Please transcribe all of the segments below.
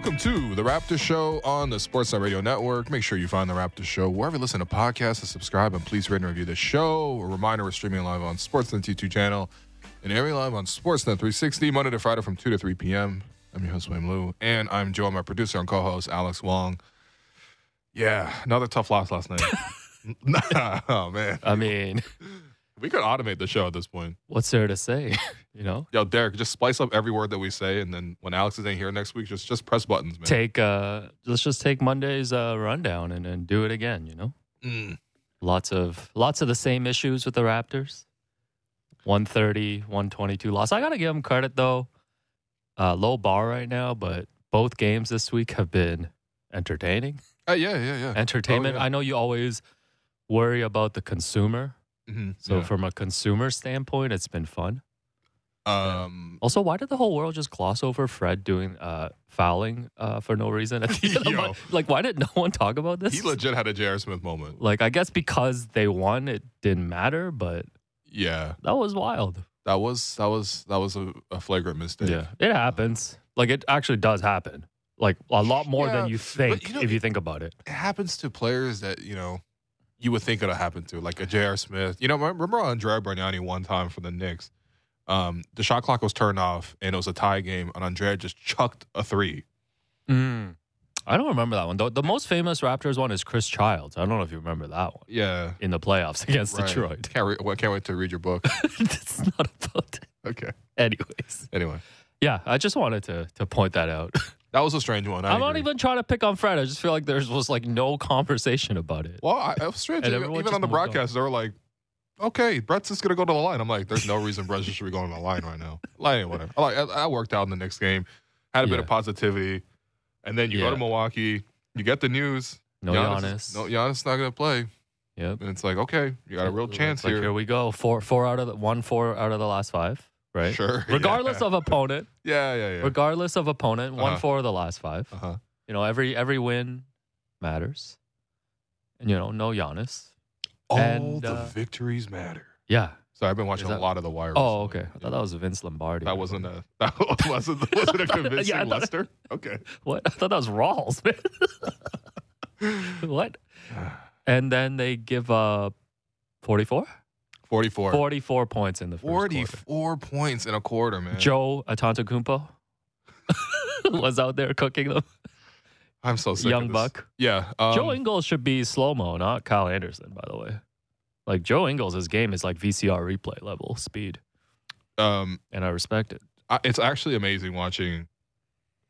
Welcome to the Raptor Show on the Sportsnet Radio Network. Make sure you find the Raptor Show wherever you listen to podcasts and subscribe and please rate and review the show. A reminder we're streaming live on Sportsnet T2 channel and airing live on Sportsnet 360 Monday to Friday from 2 to 3 p.m. I'm your host, William Lou, and I'm Joe, my producer and co-host, Alex Wong. Yeah, another tough loss last night. oh man, I mean, we could automate the show at this point. what's there to say? you know, Yo, Derek, just splice up every word that we say, and then when Alex is in here next week, just just press buttons, man. take uh let's just take Monday's uh rundown and, and do it again, you know? Mm. Lots of lots of the same issues with the Raptors. 130, 122 loss. I got to give them credit though. Uh low bar right now, but both games this week have been entertaining. Uh, yeah, yeah, yeah. Entertainment. yeah. I know you always worry about the consumer. Mhm, So yeah. from a consumer standpoint, it's been fun. um, Also, why did the whole world just gloss over Fred doing uh, fouling uh, for no reason at the end of the Yo. month? Like, why did no one talk about this? he legit had a J.R. Smith moment. like, I guess because they won, it didn't matter, but Yeah, that was wild. that was that was that was a, a flagrant mistake. Yeah, it happens. Like, it actually does happen. Like a lot more Yeah, than you think you know, if you think about it. it happens to players that you know you would think it'll happen to, like a J.R. Smith. You know, remember Andrea Bargnani one time for the Knicks. Um, the shot clock was turned off, and it was a tie game, and Andrea just chucked a three. Mm. I don't remember that one. The, the most famous Raptors one is Chris Childs. I don't know if you remember that one Yeah, in the playoffs against right. Detroit. Can't re- well, can't wait to read your book. it's not about it. okay. Anyways. Anyway, Yeah, I just wanted to to point that out. that was a strange one. I I'm not even trying to pick on Fred. I just feel like there was like no conversation about it. Well, I, I was strange. And Even, even on the moved on. broadcast, they were like, "Okay, Brett's just gonna go to the line." I'm like, "There's no reason Brett should be going to the line right now." Like, whatever. I like, I, I worked out in the next game, had a bit of positivity, and then you go to Milwaukee, you get the news. No Giannis, Giannis. no, Giannis not gonna play, Yep. and it's like, okay, you got a real It chance like here. Here we go. Four four out of the one four out of the last five. Right. Sure. Regardless yeah. of opponent. yeah, yeah, yeah. Regardless of opponent, one Uh-huh. four of the last five. Uh huh. You know, every every win matters. And you know, no Giannis. All And, the uh, victories matter. Yeah. So I've been watching Is a lot of the Wire. Oh, recently. okay. I thought that was Vince Lombardi. That wasn't a that wasn't wasn't a convincing Yeah, thought- Lester. Okay. What? I thought that was Rawls, man. what? And then they give up 44? 44. 44 points in the first quarter. 44 points in a quarter, man. Joe Antetokounmpo was out there cooking them. I'm so sick. Young buck. Yeah. Um, Joe Ingles should be slow mo, not Kyle Anderson, by the way. Like Joe Ingles, his game is like VCR replay level speed, um, and I respect it. I, it's actually amazing watching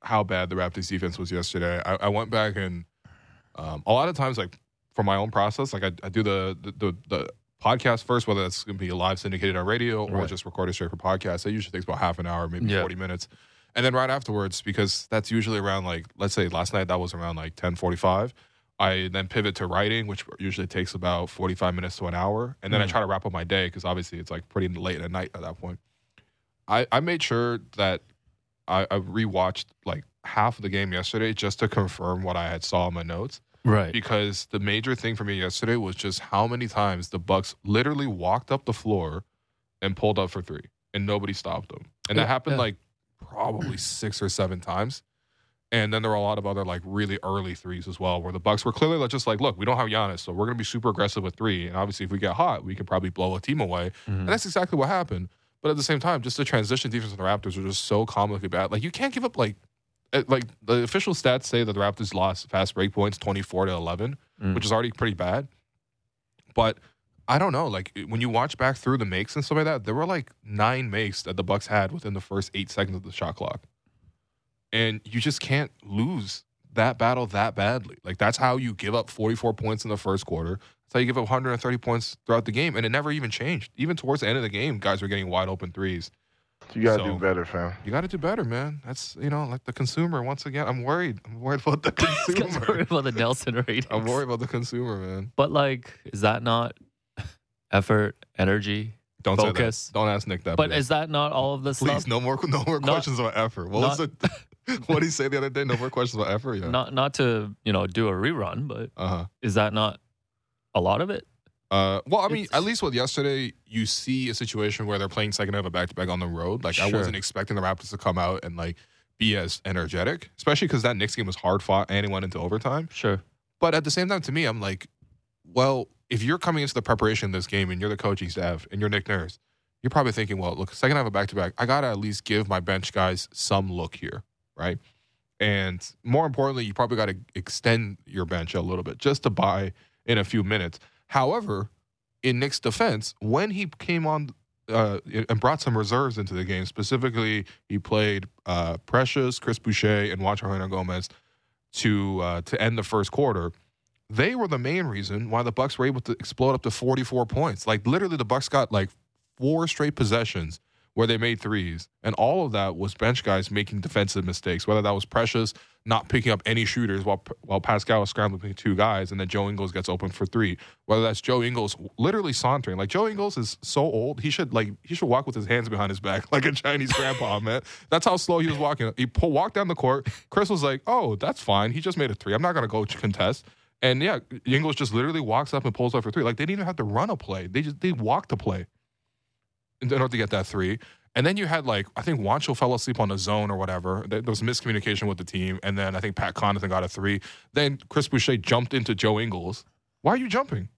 how bad the Raptors defense was yesterday. I, I went back and um, a lot of times, like for my own process, like I, I do the, the the the podcast first, whether that's going to be live syndicated on radio or Right. just recorded straight for podcast. It usually takes about half an hour, maybe Yeah. 40 minutes. And then right afterwards, because that's usually around like, let's say last night that was around like 1045. I then pivot to writing, which usually takes about 45 minutes to an hour. And then I Mhm. try to wrap up my day because obviously it's like pretty late at night at that point. I, I made sure that I, I rewatched like half of the game yesterday just to confirm what I had saw in my notes Right. because the major thing for me yesterday was just how many times the Bucks literally walked up the floor and pulled up for three, and nobody stopped them. And that Yeah, happened yeah. like probably six or seven times. And then there were a lot of other like really early threes as well, where the Bucks were clearly just like, look, we don't have Giannis, so we're gonna be super aggressive with three. And obviously, if we get hot, we can probably blow a team away. Mhm. And that's exactly what happened. But at the same time, just the transition defense of the Raptors were just so comically bad. Like you can't give up like like the official stats say that the Raptors lost fast break points 24 to 11, Mm. which is already pretty bad. But I don't know, like when you watch back through the makes and stuff like that, there were like nine makes that the Bucks had within the first 8 seconds of the shot clock. And you just can't lose that battle that badly. Like that's how you give up 44 points in the first quarter. That's how you give up 130 points throughout the game, and it never even changed. Even towards the end of the game, guys were getting wide open threes. You gotta So- do better, fam. You got to do better, man. That's you know, like the consumer. Once again, I'm worried. I'm worried about the This guy's consumer. worried about the Nielsen ratings. I'm worried about the consumer, man. But like, is that not effort, energy? Don't Focus. say that. Don't ask Nick that. But please. is that not all of the please stuff? no more no more Not- questions about effort. What was it? what did he say the other day? No more questions about effort. Yeah. Not not to you know do a rerun, but Uh huh. is that not a lot of it? Uh, well, I mean, It's- at least with yesterday, you see a situation where they're playing second half of back to back on the road. Like I wasn't expecting the Raptors to come out and like be as energetic, especially because that Knicks game was hard fought and it went into overtime. Sure. But at the same time, to me, I'm like, well, if you're coming into the preparation of this game and you're the coaching staff and you're Nick Nurse, you're probably thinking, well, look, second half of back to back, I gotta at least give my bench guys some look here, right? And more importantly, you probably got to extend your bench a little bit just to buy in a few minutes. However, in Nick's defense, when he came on uh, and brought some reserves into the game, specifically, he played uh, Precious, Chris Boucher, and Juancho Hernangomez to uh, to end the first quarter. They were the main reason why the Bucks were able to explode up to 44 points. Like literally, the Bucks got like four straight possessions where they made threes. And all of that was bench guys making defensive mistakes, whether that was Precious not picking up any shooters while while Pascal was scrambling between two guys, and then Joe Ingles gets open for three. Whether that's Joe Ingles literally sauntering. Like Joe Ingles is so old, he should like he should walk with his hands behind his back like a Chinese grandpa, man. That's how slow he was walking. He pull, walked down the court. Chris was like, "Oh, that's fine. He just made a three. I'm not gonna go contest." And yeah, Ingles just literally walks up and pulls up for three. Like they didn't even have to run a play. They just they walked the play in order to get that three. And then you had like I think Juancho fell asleep on the zone or whatever. There was miscommunication with the team, and then I think Pat Connaughton got a three. Then Chris Boucher jumped into Joe Ingles. Why are you jumping?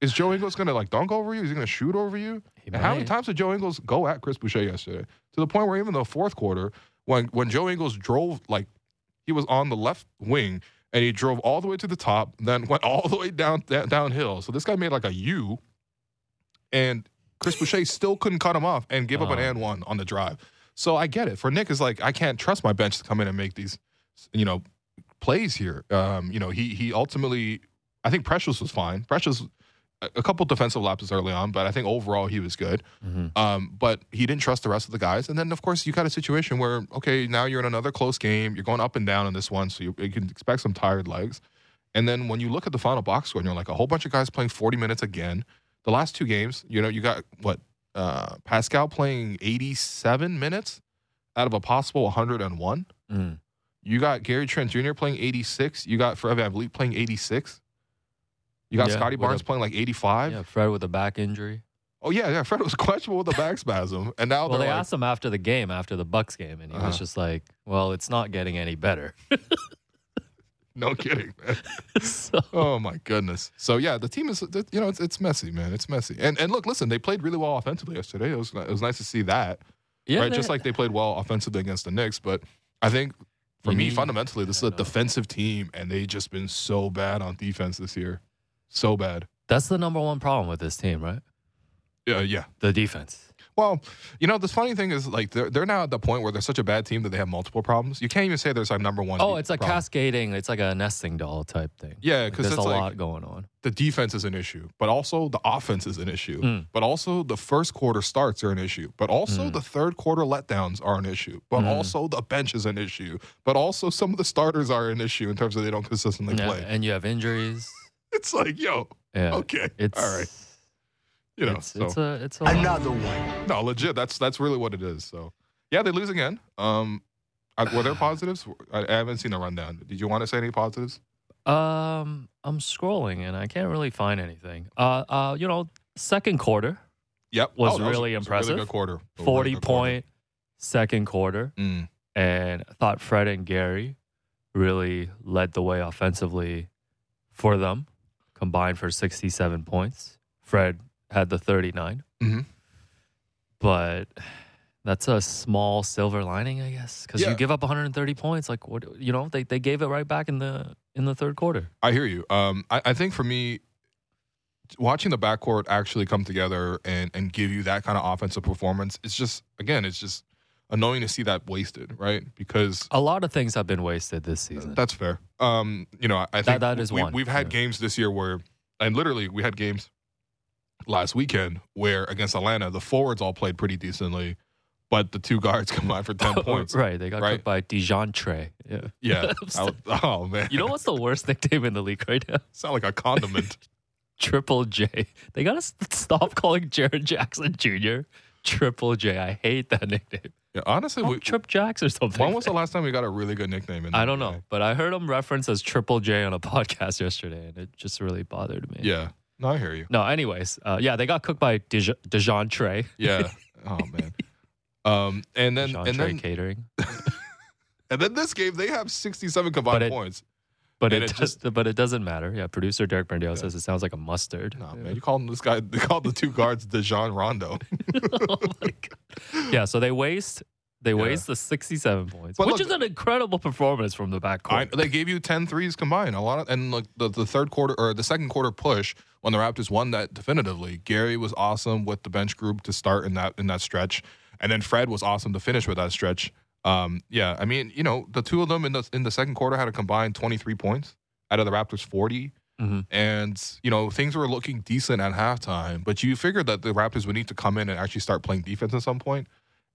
Is Joe Ingles gonna like dunk over you? Is he gonna shoot over you? And how many times did Joe Ingles go at Chris Boucher yesterday? To the point where even the fourth quarter, when when Joe Ingles drove like he was on the left wing and he drove all the way to the top, then went all the way down, down downhill. So this guy made like a U, and Chris Boucher still couldn't cut him off and give up an and one on the drive. So I get it. For Nick, is like I can't trust my bench to come in and make these, you know, plays here. Um, you know, he he ultimately, I think Precious was fine. Precious, a couple defensive lapses early on, but I think overall he was good. Mhm. Um, but he didn't trust the rest of the guys. And then of course you got a situation where okay, now you're in another close game. You're going up and down in this one, so you, you can expect some tired legs. And then when you look at the final box score, and you're like a whole bunch of guys playing 40 minutes again. The last two games, you know, you got what uh, Pascal playing 87 minutes out of a possible 101. Mm. You got Gary Trent Jr. playing 86. You got Fred VanVleet playing 86. You got Yeah, Scotty Barnes a- playing like 85. Yeah, Fred with a back injury. Oh yeah, yeah. Fred was questionable with a back spasm, and now Well, they like, asked him after the game, after the Bucks game, and he Uh-huh. was just like, "Well, it's not getting any better." no kidding, man. so, Oh my goodness. So yeah, the team is you know it's, it's messy, man. It's messy. And and look, listen, they played really well offensively yesterday. It was it was nice to see that. yeah, right, just like they played well offensively against the Knicks, but I think for me need- fundamentally this is a defensive team and they just been so bad on defense this year. So bad. that's the number one problem with this team, right? Yeah, yeah. The defense. Well, you know, the funny thing is like they're they're now at the point where they're such a bad team that they have multiple problems. You can't even say there's a number one. Oh, it's like problem. cascading. It's like a nesting doll type thing. Yeah, Like, because there's it's a like lot going on. the defense is an issue, but also the offense is an issue. Mm. But also the first quarter starts are an issue. But also Mm. the third quarter letdowns are an issue. But Mm. also the bench is an issue. But also some of the starters are an issue in terms of they don't consistently Yeah, play. and you have injuries. It's like, yo, Yeah, okay, it's all right, you know. It's, so it's a it's a. Another one. no, legit. That's that's really what it is. So yeah, they lose again. Um, I- were there positives? I, I haven't seen a rundown. Did you want to say any positives? Um, I'm scrolling and I can't really find anything. Uh, uh, you know, second quarter, Yep, Was that really a- was a really impressive. good quarter. A really forty good quarter. point second quarter, Mm. and I thought Fred and Gary really led the way offensively for them, combined for 67 points. Fred had the 39, Mhm. but that's a small silver lining, I guess, because Yeah. you give up 130 points. Like what you know, they they gave it right back in the in the third quarter. I hear you. Um, I, I think for me, watching the backcourt actually come together and and give you that kind of offensive performance, it's just again, it's just annoying to see that wasted, right? Because A lot of things have been wasted this season. that's fair. Um, you know, I, I think that is we, one, we've had yeah. games this year where, and literally we had games last weekend where against Atlanta, the forwards all played pretty decently, but the two guards combined for ten points. right, they got right? cooked by Dijon Trey. Yeah. Yeah. I- oh man. You know what's the worst nickname in the league right now? sound like a condiment. Triple J. They gotta stop calling Jaren Jackson Jr. Triple J. I hate that nickname. yeah, honestly, Call we, Trip Jacks or something. when was the last time we got a really good nickname? In I don't know, but I heard him referenced as Triple J on a podcast yesterday, and it just really bothered me. Yeah. No, I hear you. No, anyways, uh, yeah, they got cooked by Dij- Dijon Trey. Yeah. oh man. Um, and then Dijon and Trey then Catering. and then this game, they have 67 combined it- points. But And it, it just, but it doesn't matter. Yeah, producer Derek Brandale says it sounds like a mustard. Nah, man, you call him this guy, they called the two guards Dejan Rondo. oh my God. Yeah, so they waste they Yeah. waste the 67 points, But which look- is an incredible performance from the I, backcourt. they gave you 10 threes combined. A lot of, and like the, the third quarter or the second quarter push when the Raptors won that definitively. Gary was awesome with the bench group to start in that in that stretch, and then Fred was awesome to finish with that stretch. Um, yeah, I mean, you know, the two of them in the in the second quarter had a combined 23 points out of the Raptors 40. Mhm. And, you know, things were looking decent at halftime, but you figured that the Raptors would need to come in and actually start playing defense at some point,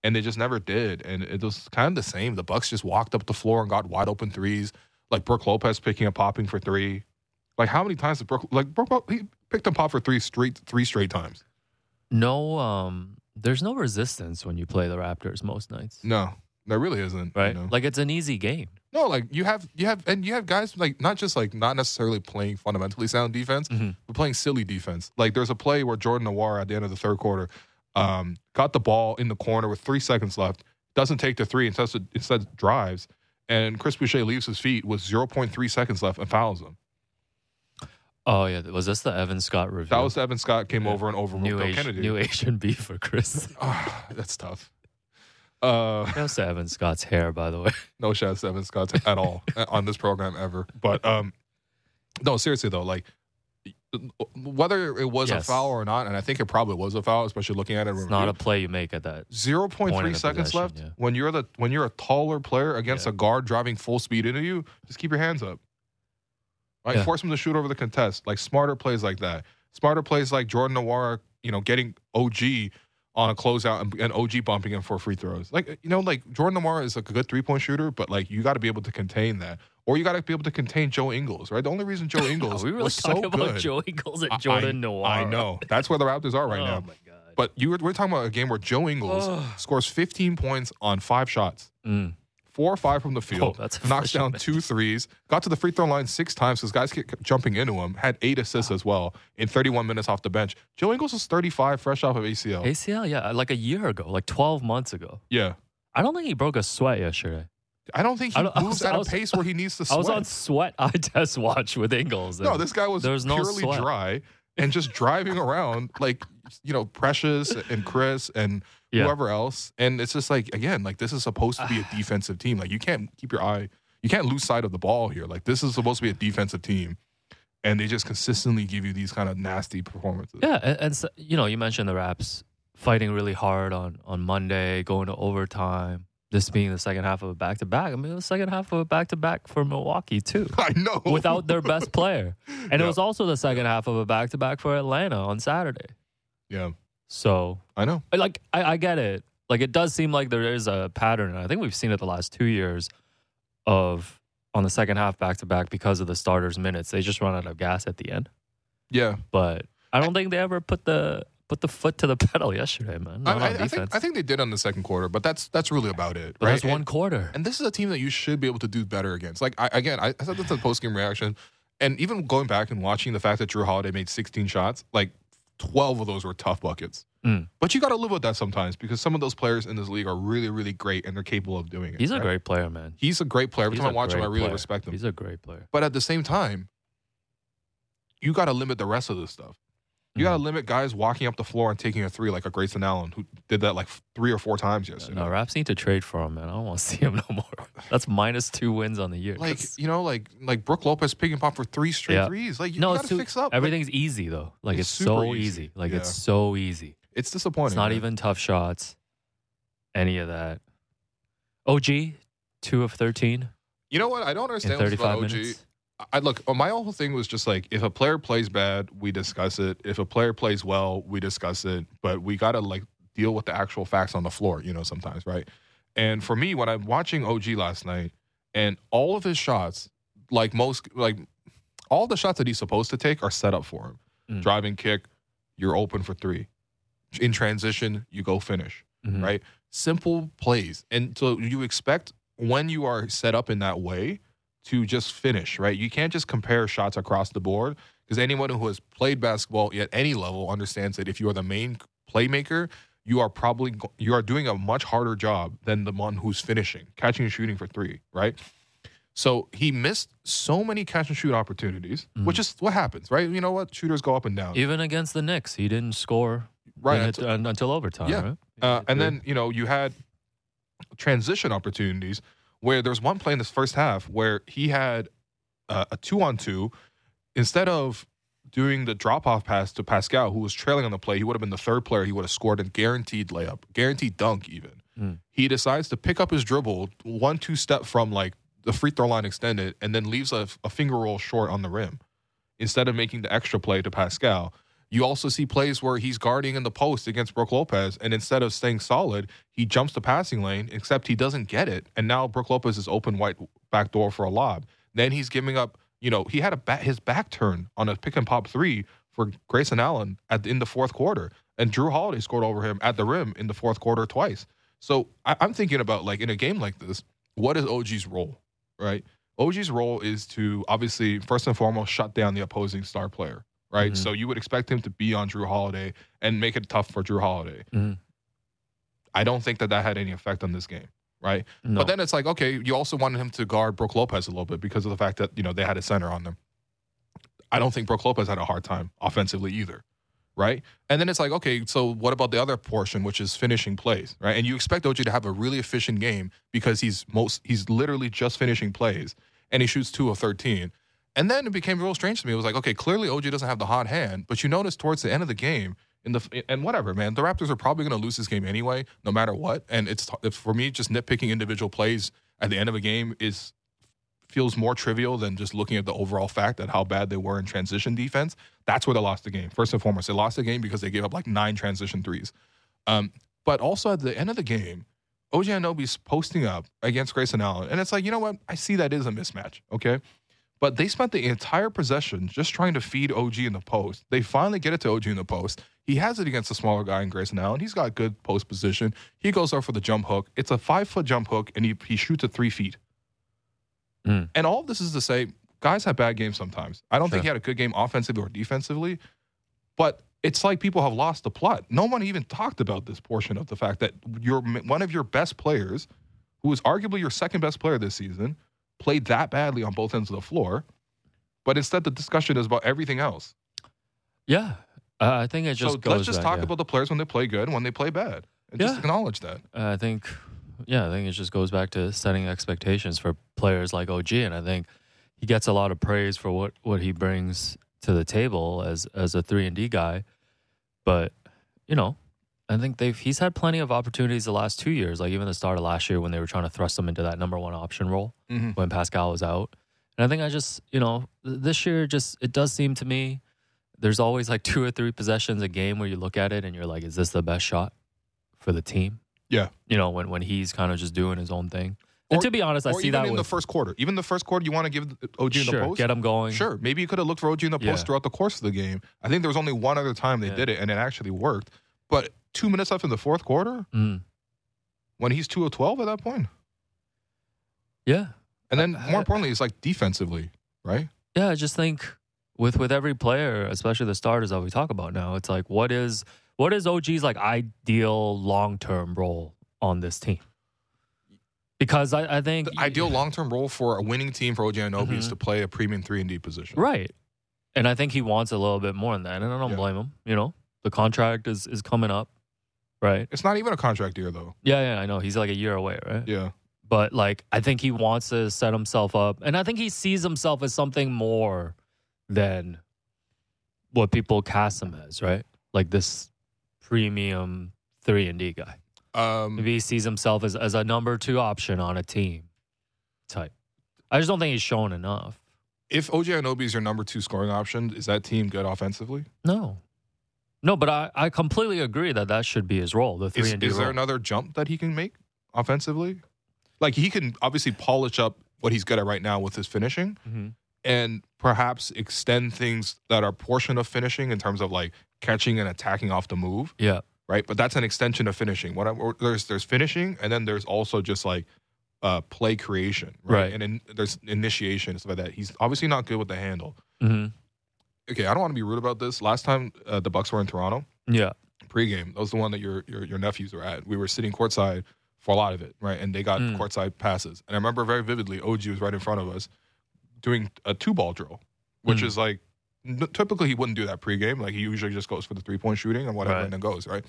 and they just never did. And it was kind of the same. The Bucks just walked up the floor and got wide open threes, like Brook Lopez picking and popping for three. Like how many times did Brook like Brook he picked and popped for three straight three straight times? no, um, there's no resistance when you play the Raptors most nights, No, there really isn't. you right? know? Like it's an easy game. No, like you have you have and you have guys like not just like not necessarily playing fundamentally sound defense, Mhm. but playing silly defense. Like there's a play where Jordan Nwora at the end of the third quarter um, got the ball in the corner with three seconds left, doesn't take the three, instead instead drives, and Chris Boucher leaves his feet with 0.3 seconds left and fouls him. Oh yeah, was this the Evan Scott review? That was Evan Scott came Yeah. over and overruled new Bill Asian, Kennedy. new Asian beef for Chris. Ah, that's tough. Uh, Shouts to Evan Scott's hair, by the way. no shots to Evan Scott at all on this program ever. But um, no, seriously though, like whether it was a foul or not, and I think it probably was a foul, especially looking at it. It's not a play you make at that. Zero point three seconds left. yeah. When you're the when you're a taller player against Yeah. a guard driving full speed into you, just keep your hands up. Right, Yeah. force him to shoot over the contest. Like smarter plays like that. Smarter plays like Jordan Nwora, you know, getting OG on a closeout and, and OG bumping him for free throws. Like you know, like Jordan Nwora is like a good three point shooter, but like you got to be able to contain that, or you got to be able to contain Joe Ingles. Right, the only reason Joe Ingles we really was talking so about good. Joe Ingles and Jordan I, Noir? I know that's where the Raptors are right oh now. my god. But you were, we're talking about a game where Joe Ingles Ugh. scores 15 points on five shots, Mm. four or five from the field, Oh, knocks down two threes, got to the free throw line six times because guys kept jumping into him, had eight assists as well in 31 minutes off the bench. Joe Ingles was 35, fresh off of ACL. ACL, yeah, like a year ago, like 12 months ago. Yeah. I don't think he broke a sweat yesterday. I don't think he I don't- I moves was- at I a was- pace where he needs to sweat. I was on sweat eye test watch with Ingles. no, and this guy was There's no purely sweat. dry and just driving around like, you know, Precious and Chris and Yeah. whoever else. And it's just like, again, like this is supposed to be a defensive team. Like you can't keep your eye, you can't lose sight of the ball here. Like this is supposed to be a defensive team. And they just consistently give you these kind of nasty performances. Yeah, and, and so, you know, you mentioned the Raps fighting really hard on on Monday, going to overtime. This being the second half of a back to back. I mean, the second half of a back to back for Milwaukee too, I know. without their best player, and it was also the second half of a back to back for Atlanta on Saturday. Yeah, So, I know. like, I, I get it. Like, it does seem like there is a pattern, I think we've seen it the last two years of on the second half back to back because of the starters' minutes. They just run out of gas at the end. Yeah. but I don't think they ever put the put the foot to the pedal yesterday, man. I, Not I, I think I think they did on the second quarter, but that's that's really about it. but right? that's one And- quarter. And this is a team that you should be able to do better against. Like I, again, I, I said this in the post game reaction, and even going back and watching the fact that Jrue Holiday made 16 shots, like 12 of those were tough buckets. Mm. But you got to live with that sometimes because some of those players in this league are really, really great and they're capable of doing it. He's a great player, man. He's a great player. Every He's time I watch him, I really player. respect him. He's a great player. But at the same time, you got to limit the rest of this stuff. You got to limit guys walking up the floor and taking a three like a Grayson Allen who did that like three or four times yesterday. No, Raps need to trade for him, man. I don't want to see him no more. That's minus two wins on the year. like That's- you know, like like Brook Lopez picking pop for three straight Yeah. threes. Like you, no, gotta too, fix up. Like, Everything's easy though. Like It's it's, so easy. easy. Like Yeah. it's so easy. it's disappointing. It's not man. even tough shots. Any of that. OG, two of thirteen You know what? I don't understand what's about OG. minutes. I look. My whole thing was just like, if a player plays bad, we discuss it. If a player plays well, we discuss it. But we gotta like deal with the actual facts on the floor. You know, sometimes, right? And for me, when I'm watching OG last night, and all of his shots, like most, like all the shots that he's supposed to take, are set up for him. Mm. Driving kick, you're open for three. In transition, you go finish. Mhm. right? Simple plays. And so you expect when you are set up in that way to just finish, right? You can't just compare shots across the board because anyone who has played basketball at any level understands that if you are the main playmaker, you are probably you are doing a much harder job than the one who's finishing, catching and shooting for three, right? So he missed so many catch and shoot opportunities, Mm. which is what happens, right? You know what? Shooters go up and down, Even against the Knicks, he didn't score right? Until- until overtime. Yeah. right? Uh, and then you know you had transition opportunities where there was one play in this first half where he had uh, a two on two instead of doing the drop off pass to Pascal, who was trailing on the play, he would have been the third player. He would have scored a guaranteed layup, guaranteed dunk, even. Mm. He decides to pick up his dribble one two step from like the free throw line extended, and then leaves a, a finger roll short on the rim instead of making the extra play to Pascal. You also see plays where he's guarding in the post against Brook Lopez, and instead of staying solid, he jumps the passing lane, except he doesn't get it. And now Brook Lopez is open white back door for a lob. Then he's giving up, you know, he had a back, his back turn on a pick and pop three for Grayson Allen at in the fourth quarter. And Jrue Holiday scored over him at the rim in the fourth quarter twice. So I, I'm thinking about like in a game like this, what is OG's role, right? OG's role is to obviously first and foremost shut down the opposing star player, right? Mhm. So you would expect him to be on Jrue Holiday and make it tough for Jrue Holiday. Mhm. I don't think that that had any effect on this game, right? No. But then it's like, okay, you also wanted him to guard Brook Lopez a little bit because of the fact that you know they had a center on them. I don't think Brook Lopez had a hard time offensively either, right? And then it's like, okay, so what about the other portion, which is finishing plays, right? And you expect OG to have a really efficient game because he's most he's literally just finishing plays, and he shoots two of thirteen. And then it became real strange to me. It was like, okay, clearly OG doesn't have the hot hand, but you notice towards the end of the game, in the and whatever, man, the Raptors are probably going to lose this game anyway, no matter what. And it's for me, just nitpicking individual plays at the end of a game is feels more trivial than just looking at the overall fact that how bad they were in transition defense. That's where they lost the game. First and foremost, they lost the game because they gave up like nine transition threes. Um, but also at the end of the game, OG Anunoby's posting up against Grayson Allen, and it's like, you know what? I see that is a mismatch. Okay. But they spent the entire possession just trying to feed OG in the post. They finally get it to OG in the post. He has it against a smaller guy in Grayson Allen. He's got good post position. He goes up for the jump hook. It's a five foot jump hook, and he, he shoots at three feet. Mm. And all of this is to say, guys have bad games sometimes. I don't think he had a good game offensively or defensively, but it's like people have lost the plot. No one even talked about this portion of the fact that your one of your best players, who is arguably your second best player this season, played that badly on both ends of the floor. But instead, the discussion is about everything else. yeah, uh, I think it just so goes. let's just back, talk yeah. about the players when they play good and when they play bad, and just Yeah. acknowledge that. I think, yeah, I think it just goes back to setting expectations for players like OG, and I think he gets a lot of praise for what what he brings to the table as as a three and D guy. But you know, I think they've he's had plenty of opportunities the last two years, like even the start of last year when they were trying to thrust him into that number one option role Mhm. when Pascal was out. And I think I just, you know, this year just it does seem to me there's always like two or three possessions a game where you look at it and you're like, is this the best shot for the team? Yeah. You know, when when he's kind of just doing his own thing. and to be honest, I see that in with the first quarter. Even the first quarter, you want to give OG in the sure, post. get him going. Sure, maybe you could have looked for OG in the post Yeah. throughout the course of the game. I think there was only one other time they Yeah. did it, and it actually worked. But two minutes left in the fourth quarter, Mm. when he's two of twelve at that point, Yeah. and then I- more importantly, it's like defensively, right? Yeah, I just think with with every player, especially the starters that we talk about now, it's like what is what is OG's like ideal long term role on this team? Because I, I think The ideal long term role for a winning team for OG Anunoby is Mhm. to play a premium three and D position. Right. And I think he wants a little bit more than that. And I don't Yeah. blame him. You know, the contract is, is coming up. Right. It's not even a contract year though. Yeah, yeah, I know. He's like a year away, right? Yeah, But like I think he wants to set himself up. And I think he sees himself as something more than what people cast him as, right? Like this premium three and D guy. um, Maybe he sees himself as, as a number two option on a team type. I just don't think he's shown enough. if OG Anunoby is your number two scoring option, is that team good offensively? No. No, but I, I completely agree that that should be his role, the three Is, and D is there role. another jump that he can make offensively? Like he can obviously polish up what he's good at right now with his finishing, Mhm. and perhaps extend things that are portion of finishing in terms of like catching and attacking off the move, Yeah. right? But that's an extension of finishing. What I'm, there's there's finishing, and then there's also just like uh, play creation, right? Right. And in, there's initiation and stuff like that. He's obviously not good with the handle. hmm Okay, I don't want to be rude about this. Last time uh, the Bucks were in Toronto, Yeah. pregame. That was the one that your your your nephews were at. We were sitting courtside for a lot of it, right? And they got Mm. courtside passes. And I remember very vividly, OG was right in front of us doing a two ball drill, which Mm. is like typically he wouldn't do that pregame. Like he usually just goes for the three point shooting and whatever, Right. and then goes right.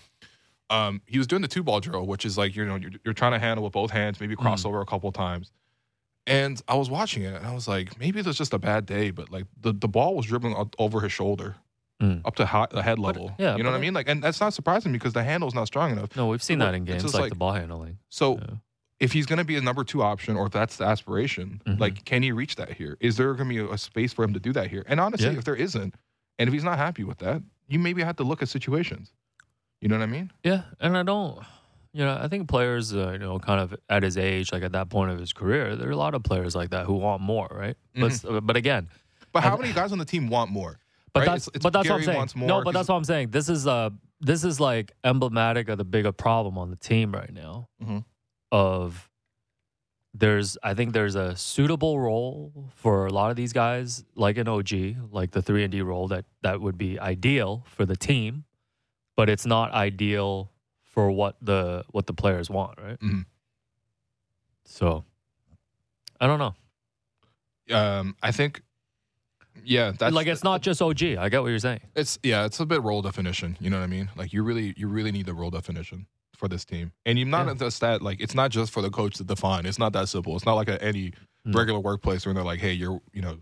Um, he was doing the two ball drill, which is like you know you're, you're trying to handle with both hands, maybe cross Mm. a couple times. And I was watching it, and I was like, maybe it was just a bad day, but like the, the ball was dribbling o- over his shoulder, Mm. up to high, the head level. yeah, you know what I mean? Like, and that's not surprising because the handle's not strong enough. No, we've seen Well, that in games like, like- the ball handling. So Yeah. if he's going to be a number two option, or if that's the aspiration, Mhm. like, can he reach that here? Is there going to be a, a space for him to do that here? And honestly, Yeah. if there isn't, and if he's not happy with that, you maybe have to look at situations. You know what I mean? Yeah, and I don't, you know, I think players, uh, you know, kind of at his age, like at that point of his career, there are a lot of players like that who want more, right? But s- But again, But how many guys on the team want more? but right? that's It's- it's but that's what I'm saying. wants more, no, but that's what I'm saying. This is uh this is like emblematic of the bigger problem on the team right now. Mhm. Of there's I think there's a suitable role for a lot of these guys, like an OG, like the three and D role that that would be ideal for the team, but it's not ideal for what the what the players want, right? Mhm. So I don't know. Um, I think, yeah, that's like it's not just OG. I get what you're saying. It's yeah, it's a bit role definition. You know what I mean? Like you really, you really need the role definition for this team, and you're not Yeah. just that. Like it's not just for the coach to define. It's not that simple. It's not like a, any Mm. regular workplace where they're like, hey, you're, you know,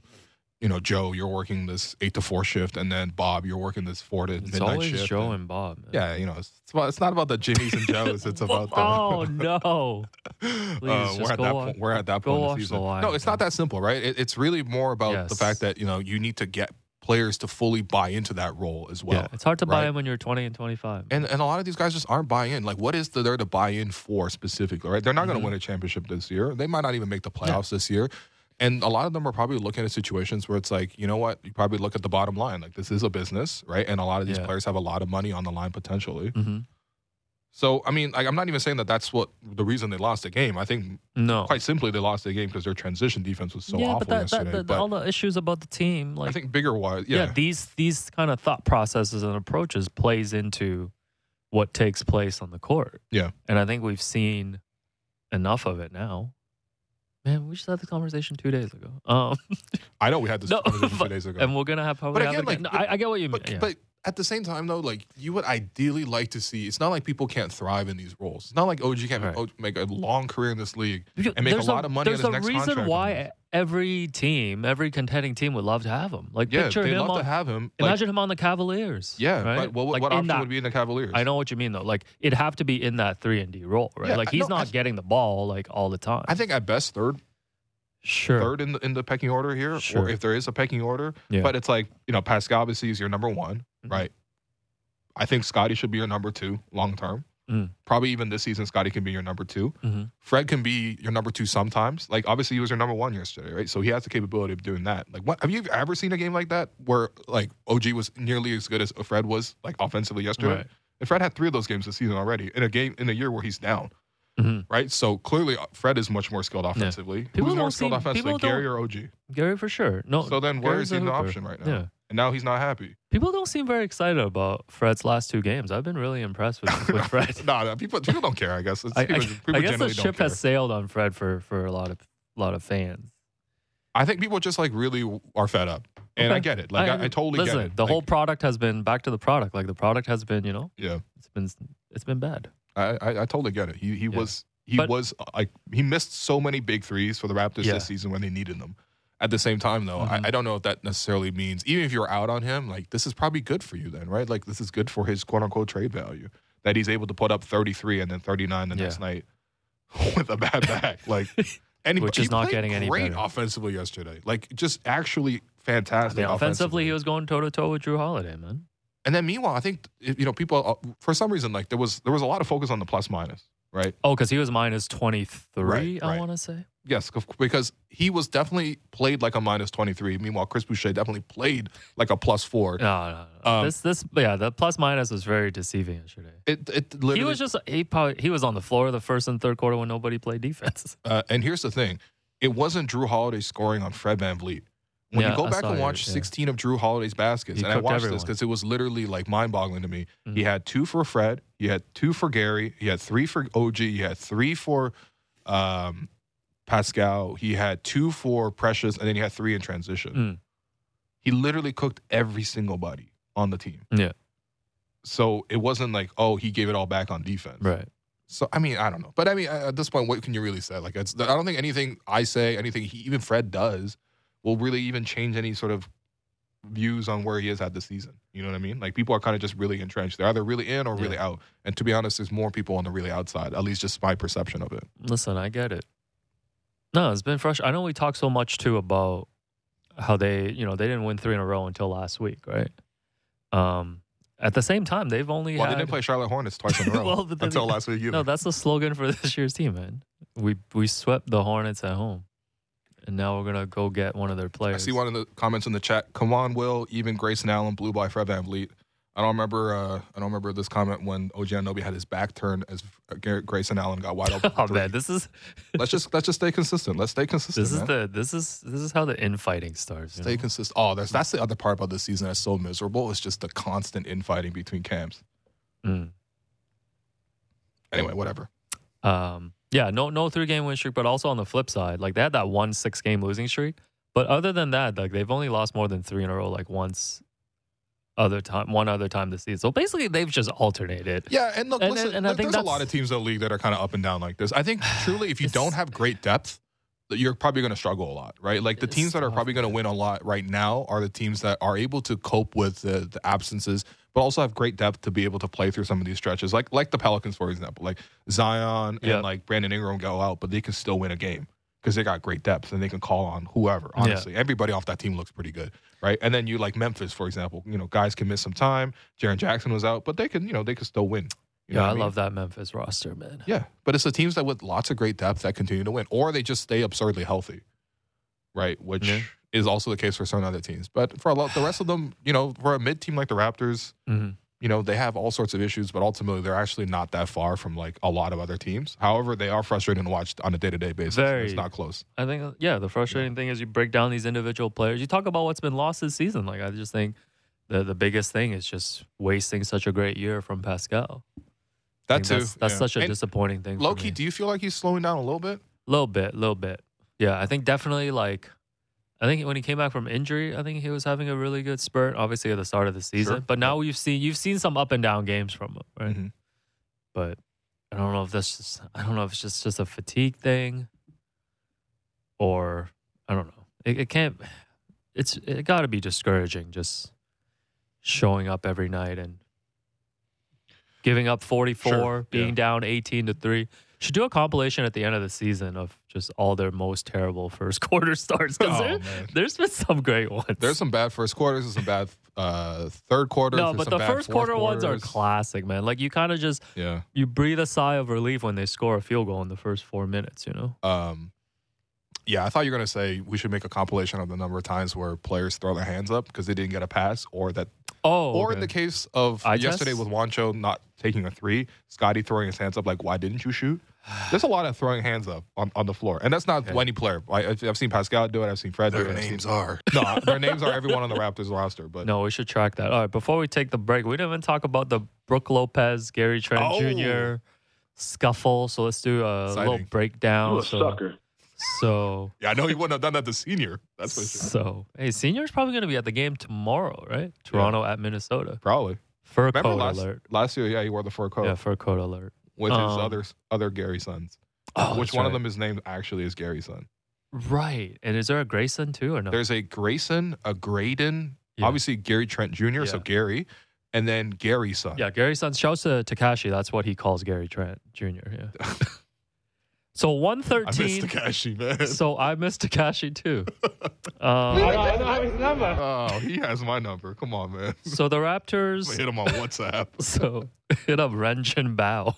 you know, Joe, you're working this eight to four shift, and then Bob, you're working this four to It's midnight always shift. Joe and- and Bob. Man. yeah, you know, it's, it's, about, it's not about the Jimmys and Joes. It's about the. oh no! Uh, we're at that point. We're at that point the the season. live, no, it's not that simple, right? It, it's really more about the fact that you know you need to get players to fully buy into that role as well. yeah, it's hard to buy in when you're 20 and 25. And and a lot of these guys just aren't buying in. Like, what is the, there to buy in for specifically? Right? They're not going Mhm. to win a championship this year. They might not even make the playoffs this year. And a lot of them are probably looking at situations where it's like, you know what? You probably look at the bottom line. Like, this is a business, right? And a lot of these Yeah. players have a lot of money on the line potentially. hmm So, I mean, like, I'm not even saying that that's what the reason they lost the game. I think No, quite simply they lost the game because their transition defense was so yeah, awful but that, yesterday. that, that, but all the issues about the team, like I think bigger wise, yeah. yeah, these these kind of thought processes and approaches plays into what takes place on the court. Yeah. and I think we've seen enough of it now. Man, we just had this conversation two days ago. Um, I know we had this No, conversation two but- days ago. and we're gonna have probably But have again, it like, again. I, I get what you mean. But yeah. but at the same time though, like you would ideally like to see. It's not like people can't thrive in these roles. It's not like OG can't Right. make a long career in this league. And make a there's lot of money on There's a next reason why every team, every contending team would love to have him. Like Yeah, picture they'd him love on. to have him. Like, imagine him on the Cavaliers. yeah, right? but what, Like, what option that- would be in the Cavaliers? I know what you mean though. Like it'd have to be in that three and D role, right? Yeah, like he's no, not I- getting the ball like all the time. I think at best third, sure. third in the in the pecking order here, Sure. or if there is a pecking order. Yeah. But it's like you know, Pascal obviously is your number one, Mhm. right? I think Scotty should be your number two long term. Mm. Probably even this season, Scotty can be your number two. Mhm. Fred can be your number two sometimes. Like obviously he was your number one yesterday, right? So he has the capability of doing that. Like what have you ever seen a game like that where like OG was nearly as good as Fred was like offensively yesterday? Right. And Fred had three of those games this season already in a game in a year where he's down, Mhm. right? So clearly uh, Fred is much more skilled offensively. People Who's more skilled seem- offensively, Gary or OG? Gary for sure. No. So then where Gary's is he option right now? Yeah. And now he's not happy. People don't seem very excited about Fred's last two games. I've been really impressed with, with Fred. no, no, people people don't care. I guess. It's, I, I, people, people I guess the ship has sailed on Fred for for a lot of lot of fans. I think people just like really are fed up, and I get it. Like I, I, totally listen, get it. The Like, whole product has been back to the product. Like the product has been, you know, yeah. it's been it's been bad. I, I, I totally get it. He he Yeah. was he But- was uh, like he missed so many big threes for the Raptors Yeah. this season when they needed them. At the same time, though, Mhm. I, I don't know if that necessarily means even if you're out on him, like this is probably good for you then, right? Like this is good for his quote unquote trade value that he's able to put up 33 and then 39 the Yeah. next night with a bad back, like. And he, Which he is not played getting any great better. offensively yesterday. Like just actually I fantastic. mean, offensively, he was going toe to toe with Jrue Holiday, man. And then meanwhile, I think you know people uh, for some reason like there was there was a lot of focus on the plus minus, right? Oh, because he was minus twenty three. Right, I right. want to say. Yes, because he was definitely played like a minus twenty three. Meanwhile, Chris Boucher definitely played like a plus four. No, no, no. Um, this this yeah, the plus minus was very deceiving yesterday. It it literally. He was just he probably he was on the floor the first and third quarter when nobody played defense. uh, and here's the thing, it wasn't Jrue Holiday scoring on Fred VanVleet. When Yeah, you go I back and watch yeah. 16 of Jrue Holiday's baskets, He and I watched this because it was literally like mind boggling to me. He Mhm. had two for Fred, he had two for Gary, he had three for OG, he had three for um, Pascal, he had two for Precious, and then he had three in transition. Mm. He literally cooked every single body on the team. Yeah. So it wasn't like, oh, he gave it all back on defense. Right. So I mean, I don't know, but I mean, at this point, what can you really say? Like, it's, I don't think anything I say, anything he, even Fred does, will really even change any sort of views on where he is at the season. You know what I mean? Like, people are kind of just really entrenched. They're either really in or really Yeah. out. And to be honest, there's more people on the really outside. At least just my perception of it. Listen, I get it. No, it's been frustrating. I know we talked so much too about how they, you know, they didn't win three in a row until last week, right? Um, at the same time, they've only Well, had. they didn't play Charlotte Hornets twice in a row Well, until last week either. no, that's the slogan for this year's team, man. We we swept the Hornets at home, and now we're gonna go get one of their players. I see one of the comments in the chat. Come on, Will. Even Grayson Allen blew by Fred VanVleet. I don't remember. Uh, I don't remember this comment when OG Anunoby had his back turned as Grayson Allen got wide open. Oh man, this is let's just let's just stay consistent. Let's stay consistent. this is man. the this is this is how the infighting starts. stay consistent. Oh, that's that's the other part about this season that's so miserable. It's just the constant infighting between camps. Mm. Anyway, whatever. Um, yeah, no, no three game win streak, but also on the flip side, like they had that one six game losing streak. But other than that, like they've only lost more than three in a row, like once other time, one other time this season. So basically, they've just alternated. Yeah, and look, And- listen, and I think there's a lot of teams in the league that are kind of up and down like this. I think truly, if you don't have great depth, you're probably going to struggle a lot, right? Like the teams that are probably going to win a lot right now are the teams that are able to cope with the, the absences, but also have great depth to be able to play through some of these stretches. Like like the Pelicans, for example, like Zion and Yeah. like Brandon Ingram go out, but they can still win a game because they got great depth and they can call on whoever. Yeah. Honestly, everybody off that team looks pretty good, right? And then you like Memphis, for example. You know, guys can miss some time. Jaren Jackson was out, but they can you know they can still win. You know yeah, what I, mean? love that Memphis roster, man. Yeah, but it's the teams that with lots of great depth that continue to win, or they just stay absurdly healthy, right? Which Yeah. Is also the case for some other teams. But for a lot, the rest of them, you know, for a mid team like the Raptors, Mhm. you know, they have all sorts of issues, but ultimately they're actually not that far from like a lot of other teams. However, they are frustrating to watch on a day to day basis. Very. It's not close. I think, uh, yeah, the frustrating thing is you break down these individual players. You talk about what's been lost this season. Like, I just think the the biggest thing is just wasting such a great year from Pascal. That too. That's, that's yeah. such a And disappointing thing. Key, do you feel like he's slowing down a little bit? A little bit, a little bit. Yeah, I think definitely like. I think when he came back from injury, I think he was having a really good spurt. Obviously, at the start of the season, Sure. but now you've seen you've seen some up and down games from him, right? Mhm. But I don't know if that's just I don't know if it's just just a fatigue thing, or I don't know. It, it can't. It's it got to be discouraging just showing up every night and giving up 44, Sure, being yeah. down 18 to 3. Should do a compilation at the end of the season of just all their most terrible first quarter starts because Oh, there, there's been some great ones. There's some bad first quarters and some bad uh, third quarters. no, but the first quarter ones are classic, man. Like you kind of just Yeah. you breathe a sigh of relief when they score a field goal in the first four minutes. You know, Um, yeah, I thought you were gonna say we should make a compilation of the number of times where players throw their hands up because they didn't get a pass, or that, oh, or in the case of Eye yesterday test? with Juancho not taking a three, Scotty throwing his hands up like, "Why didn't you shoot?" There's a lot of throwing hands up on, on the floor, and that's not Okay. any player. I, I've I've seen Pascal do it. I've seen Fred do it. I've seen- are no, their names are everyone on the Raptors roster, but no, we should track that. All right, before we take the break, we didn't even talk about the Brook Lopez, Gary Trent Oh. Jr. scuffle. So let's do a little breakdown. You a so, sucker. So, yeah, I know he wouldn't have done that to senior. That's for sure. so, hey, senior's probably going to be at the game tomorrow, right? Toronto at Minnesota. Probably. Fur Remember coat last alert. last year? Yeah, he wore the fur coat Yeah, fur coat alert. with his Um, other other Gary sons. Oh, Which one of them is named actually is Gary's son? Right. And is there a Grayson too or no? There's a Grayson, a Graydon, Yeah. obviously Gary Trent Jr., so Gary, and then Gary's son. Yeah, Gary's son. Shouts to Takashi. That's what he calls Gary Trent Jr. Yeah. so 113. I missed. Takashi, man. So I missed Takashi too. Um, I don't have his number. oh, he has my number. Come on, man. so the I'm Raptors. hit him on WhatsApp. So hit up Renjin Bao.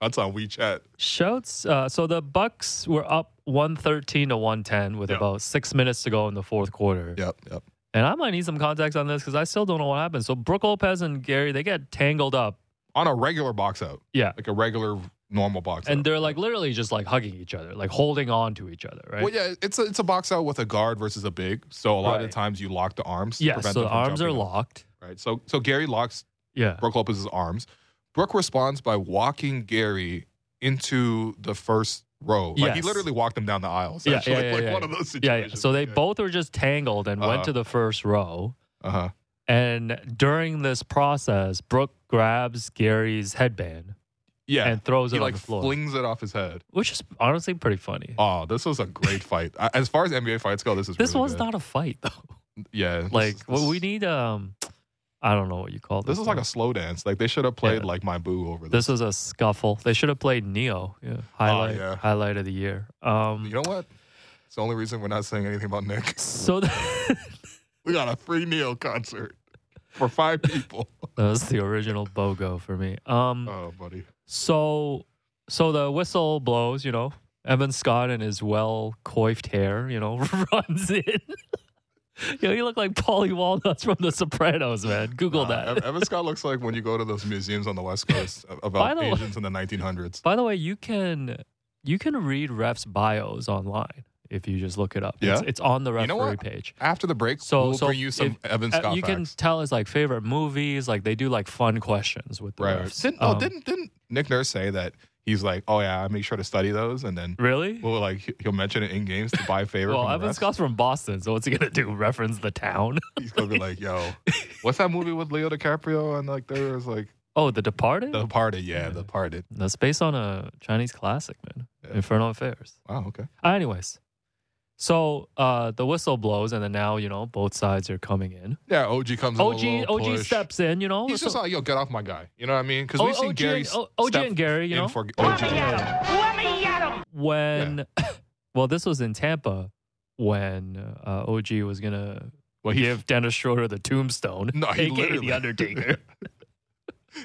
That's on WeChat. Shouts. Uh, so the Bucks were up one thirteen to one ten with Yeah. about six minutes to go in the fourth quarter. Yep, yep. And I might need some context on this because I still don't know what happened. So Brook Lopez and Gary they get tangled up. On a regular box out, Yeah. like a regular normal box. and out. they're like literally just like hugging each other, like holding on to each other, right? Well, yeah, it's a it's a box out with a guard versus a big. So a lot of the times you lock the arms. to yeah. prevent So the arms are up, locked. Right. So so Gary locks Yeah. Brook Lopez's arms. Brook responds by walking Gary into the first row. Like he literally walked him down the aisle. Yeah, yeah, yeah, like yeah. one of those situations. yeah. So they both were just tangled and Uh-huh. went to the first row. Uh huh. And during this process, Brook grabs Gary's headband Yeah. and throws he it on like the floor, flings it off his head. which is honestly pretty funny. Oh, this was a great fight. As far as NBA fights go, this is this really was good. not a fight though. Yeah. Like, is- well, we need um, I don't know what you call this. This is like a slow dance. Like they should have played Yeah. like my boo over This this. was a scuffle. They should have played Ne-Yo. Yeah, highlight, yeah. highlight of the year. Um, you know what? It's the only reason we're not saying anything about Nick. so th- We got a free Ne-Yo concert for five people. that was the original BOGO for me. Um, oh, buddy. So so the whistle blows. You know, Evan Scott and his well coiffed hair. You know, runs in. Yo, you look like Paulie Walnuts from The Sopranos, man. Google Uh, that. Evan Scott looks like when you go to those museums on the West Coast about the way- Asians in the 1900s. By the way, you can you can read refs bios online if you just look it up. Yeah? it's on the You know referee what? page. Can break, So- we'll so bring you some if- Evan Uh, Scott you can tell his like favorite movies. Like they do like fun questions with the right. refs. Didn't, oh, Um, didn't didn't Nick Nurse say that he's like, oh yeah, I make sure to study those, and then really? well, like he- he'll mention it in games to buy favor. Well, from the Evan refs. Scott's from Boston, so what's he gonna do? Reference the town? He's gonna be like, yo, what's that movie with Leo DiCaprio and like there was like oh, The Departed. The Departed, yeah, Yeah. The Departed. That's based on a Chinese classic, man. Yeah. Infernal Affairs. Wow, okay. Uh, anyways, so uh, the whistle blows, and then now you know both sides are coming in. Yeah, OG comes. in OG with a little OG push. steps in, you know. He's just like, yo, get off my guy. You know what I mean? Because we've seen OG Gary and- O- OG step and Gary, you know. for OG. when well this was in tampa when uh, og was gonna Well, he give dennis schroeder the tombstone No, he aka literally- the undertaker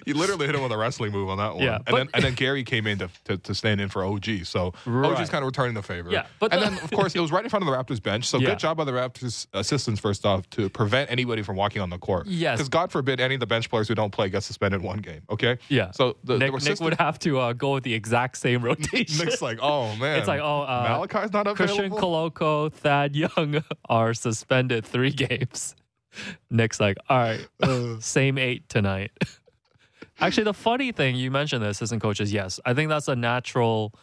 he literally hit him with a wrestling move on that one. Yeah, and but- then and then Gary came in to, to, to stand in for OG. So Right. OG's kind of returning the favor. Yeah, but and the- then of course it was right in front of the Raptors bench. So Yeah. good job by the Raptors assistants first off to prevent anybody from walking on the court. Yes. Because God forbid any of the bench players who don't play get suspended one game. Okay. yeah So the, nick, nick would have to uh, go with the exact same rotation Nick's like, oh man, it's like oh uh, Malachi's not available. christian Koloko, thad young are suspended three games nick's like all right same eight tonight. Actually, the funny thing you mentioned the assistant coaches. Yes, I think that's a natural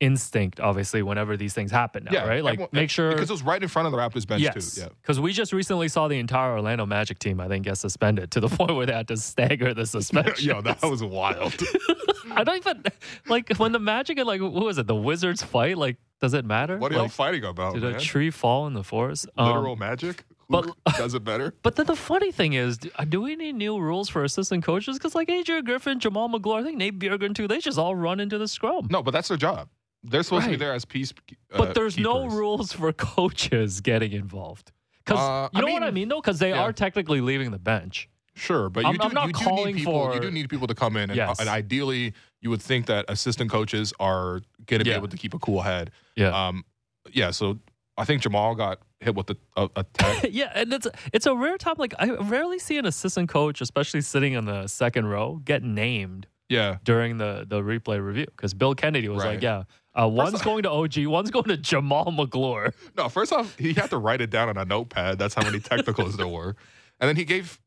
instinct. Obviously, whenever these things happen now, yeah, right? Like everyone- make sure because it was right in front of the Raptors bench yes, too. Yeah. because we just recently saw the entire Orlando Magic team. I think get suspended to the point where they had to stagger the suspension. Yo, that was wild. I don't even like when the Magic and like who was it? The Wizards fight. Like, does it matter? What are y'all fighting about, did man? a tree fall in the forest? Um, Literal magic? But- does it better? But then the funny thing is, do, uh, do we need new rules for assistant coaches? Because like Adrian Griffin, Jamaal Magloire, I think Nate Bjorkgren too, they just all run into the scrum. No, but that's their job. They're supposed to be there as peace. Uh, but there's no rules for coaches getting involved. Because Uh, you I know what I mean, mean, though, because they yeah. are technically leaving the bench. Sure, but I'm- do, I'm not you do calling need people. for- You do need people to come in, and, Yes. and ideally, you would think that assistant coaches are going to be Yeah. able to keep a cool head. Yeah, Um, yeah. So I think Jamal got hit with a, a, a tech. yeah, and it's it's a rare time. Like I rarely see an assistant coach, especially sitting in the second row, get named yeah, during the the replay review. Because Bill Kennedy was Right. like, "Yeah, uh, one's off- going to OG, one's going to Jamaal Magloire." no. First off, he had to write it down on a notepad. That's how many technicals there were, and then he gave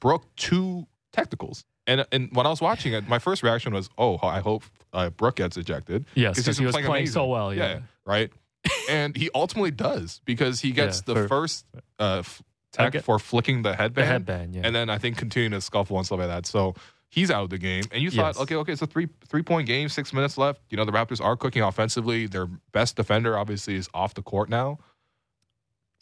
Brook two technicals. And and when I was watching it, my first reaction was, "Oh, I hope uh, Brook gets ejected." Yes, 'Cause because he was playing playing so well. Yeah, right? And he ultimately does because he gets Yeah, the for- first uh, tech get- for flicking the the headband, headband. Yeah, and then I think continuing to scuffle and stuff like that. So he's out of the game. And you thought, Yes. okay, okay, it's a three three point game, six minutes left. You know the Raptors are cooking offensively. Their best defender obviously is off the court now.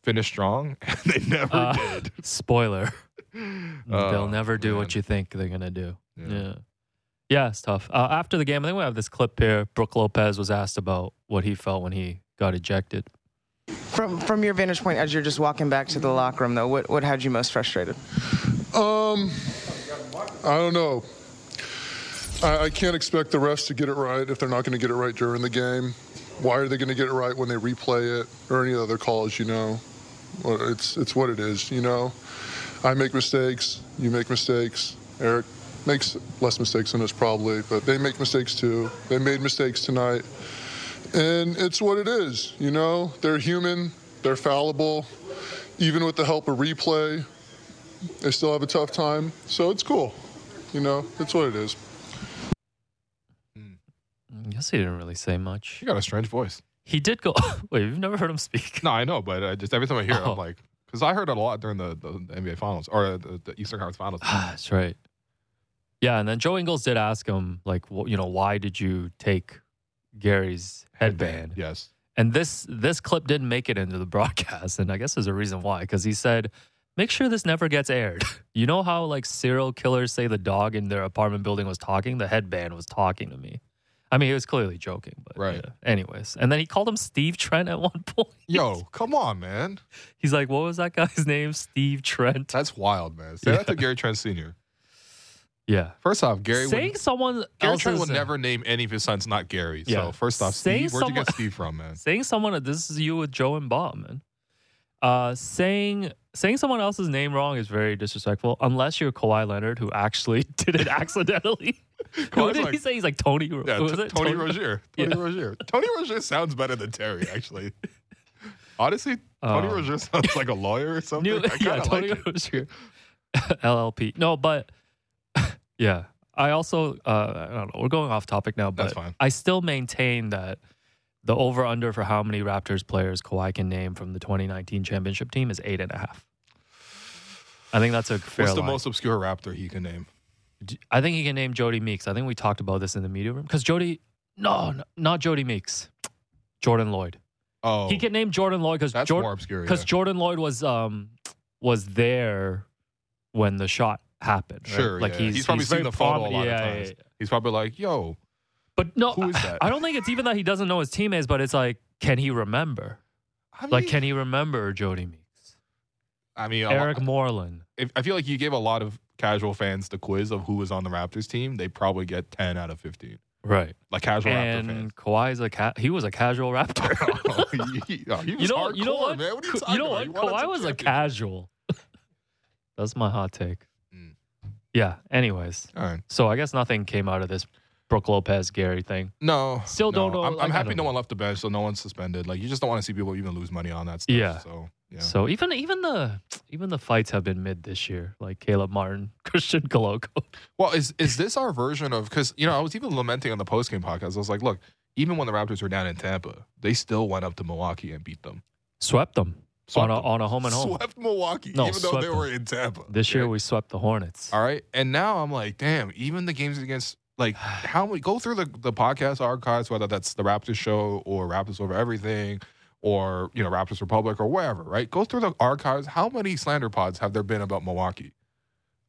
Finish strong, and they never Uh, did. Spoiler: Oh, they'll never do man. what you think they're gonna do. Yeah. Yeah. Yeah, it's tough. Uh, after the game, I think we have this clip here. Brook Lopez was asked about what he felt when he got ejected. From from your vantage point, as you're just walking back to the locker room, though, what what had you most frustrated? Um, I don't know. I, I can't expect the refs to get it right if they're not going to get it right during the game. Why are they going to get it right when they replay it or any other calls? You know, it's it's what it is. You know, I make mistakes. You make mistakes. Eric makes less mistakes than us probably, but they make mistakes too. They made mistakes tonight. And it's what it is, you know? They're human, they're fallible. Even with the help of replay, they still have a tough time. So it's cool. You know, it's what it is. I guess he didn't really say much. You got a strange voice. He did go. Wait, you've never heard him speak? No, I know, but I just every time I hear it, Oh. I'm like, because I heard it a lot during the, the, NBA Finals or the, the Eastern Conference Finals. That's right. Yeah, and then Joe Ingles did ask him, like, wh- you know, why did you take Gary's headband? Yes. And this this clip didn't make it into the broadcast, and I guess there's a reason why. Because he said, "Make sure this never gets aired." You know how like serial killers say the dog in their apartment building was talking? The headband was talking to me. I mean, he was clearly joking, but Right. yeah. Anyways, and then he called him Steve Trent at one point. Yo, come on, man. He's like, "What was that guy's name? Steve Trent." That's wild, man. Say that to Gary Trent Sr. Yeah. First off, Gary Saying would, someone Gary else's Trent would never name any of his sons not Gary. Yeah. So first off, Saying Steve, where'd you get Steve from, man? saying someone this is you with Joe and Bob, man. Uh, saying saying someone else's name wrong is very disrespectful, unless you're Kawhi Leonard who actually did it accidentally. Who Kawhi's did he say? He's like Tony. Yeah, who was T- it? Tony Rozier. Tony Yeah. Rozier. Tony Rozier sounds better than Terry, actually. Honestly, Tony Um, Rozier sounds like a lawyer or something. New, I kind yeah, of Tony like. Rozier. LLP. No, but yeah, I also uh, I don't know. We're going off topic now, but That's fine. I still maintain that the over under for how many Raptors players Kawhi can name from the 2019 championship team is eight and a half. I think that's a fair. What's the line. most obscure Raptor he can name? I think he can name Jody Meeks. I think we talked about this in the media room because Jody, no, no, not Jody Meeks, Jordan Loyd. Oh, He can name Jordan Loyd because obscure. because yeah. Jordan Loyd was um was there when the shot happened. right? Sure, like yeah. he's, He's probably very seen the photo a prom- lot of times. yeah, yeah. He's probably like, "Yo, But no, Who is that? I don't think it's even that he doesn't know his teammates, but it's like, can he remember? I mean, Like, can he remember Jody Meeks, I mean, Eric lot- Moreland? I feel like you gave a lot of casual fans the quiz of who was on the Raptors team, they probably get ten out of fifteen. Right. Like casual Raptor And fans. Kawhi's a ca- he was a casual Raptor. Oh, he, oh, he was you know, hardcore, you know what? man. What you, you know about? what? He won us Kawhi was a casual. That's my hot take. Yeah. Anyways, All right. so I guess nothing came out of this Brook Lopez Gary thing. No. Still don't know, I'm, like, I'm I happy don't no know. one left the bench, so no one's suspended. Like you just don't want to see people even lose money on that stuff. Yeah. So yeah. So even even the even the fights have been mid this year, like Caleb Martin, Christian Koloko. Well, is is this our version of because you know I was even lamenting on the post game podcast. I was like, look, even when the Raptors were down in Tampa, they still went up to Milwaukee and beat them. Swept them Swept on a on a home and home. Swept Milwaukee, No, even though they them. were in Tampa. This year we swept the Hornets. All right, and now I'm like, damn. Even the games against like how we go through the the podcast archives, whether that's the Raptors show or Raptors over everything. Or you know Raptors Republic or wherever, right? Go through the archives. How many slander pods have there been about Milwaukee?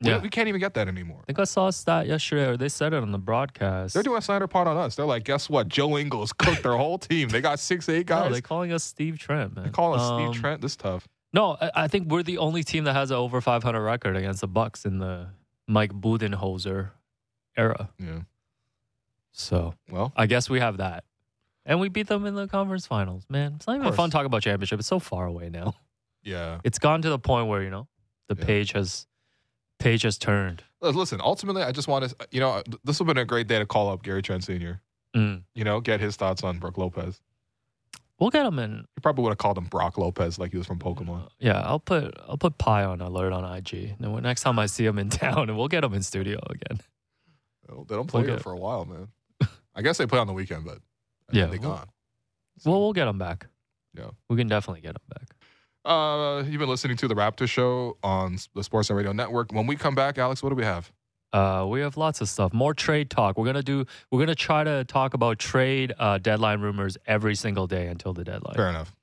We- Yeah. we can't even get that anymore. I think I saw a stat yesterday, or they said it on the broadcast. They're doing a slander pod on us. They're like, guess what? Joe Ingles cooked their whole team. They got six, eight no, guys. they're calling us Steve Trent, man. they call us Um, Steve Trent. This tough. No, I, I think we're the only team that has an over 500 record against the Bucks in the Mike Budenholzer era. Yeah. So Well, I guess we have that, and we beat them in the conference finals. Man, it's not even fun talking about championship. It's so far away now. yeah. It's gone to the point where you know the Yeah. page has page has turned. Uh, Listen, ultimately, I just want to, you know, this would have been a great day to call up Gary Trent Sr., Mm. you know, get his thoughts on Brook Lopez. We'll get him in. He probably would have called him Brock Lopez like he was from Pokemon. Yeah, I'll put I'll put Pi on alert on IG. And when next time I see him in town, and we'll get him in studio again. They don't play here for a while, man. I guess they play on the weekend, but Yeah, they well- gone. Well, we'll get him back. Yeah. we can definitely get him back. Uh, you've been listening to the Raptor Show on the Sportsnet Radio Network. When we come back, Alex, what do we have? Uh, we have lots of stuff. More trade talk. We're gonna do. We're gonna try to talk about trade uh, deadline rumors every single day until the deadline. Fair enough.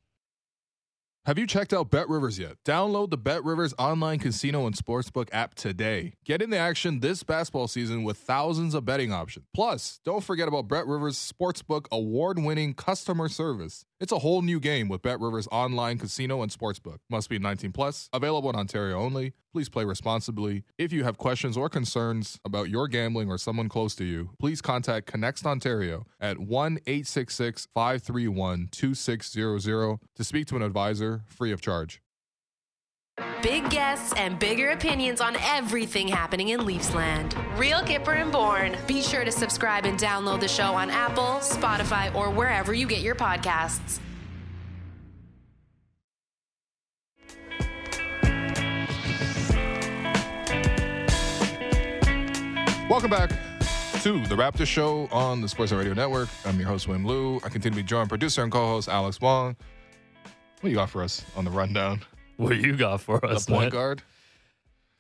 Have you checked out Bet Rivers yet? Download the Bet Rivers online casino and sportsbook app today. Get in the action this basketball season with thousands of betting options. Plus, don't forget about Bet Rivers Sportsbook award winning customer service. It's a whole new game with Bet Rivers online casino and sportsbook. Must be 19 plus, available in Ontario only. Please play responsibly. If you have questions or concerns about your gambling or someone close to you, please contact ConnexOntario at 1 866 531 2600 to speak to an advisor free of charge. Big guests and bigger opinions on everything happening in Leafsland. Real Kyper and Bourne. Be sure to subscribe and download the show on Apple, Spotify, or wherever you get your podcasts. Welcome back to the Raptor Show on the Sports Radio Network. I'm your host, Will Lou. I continue to be joined producer and co-host Alex Wong. What do you got for us on the rundown? What you got for The us, point man? guard.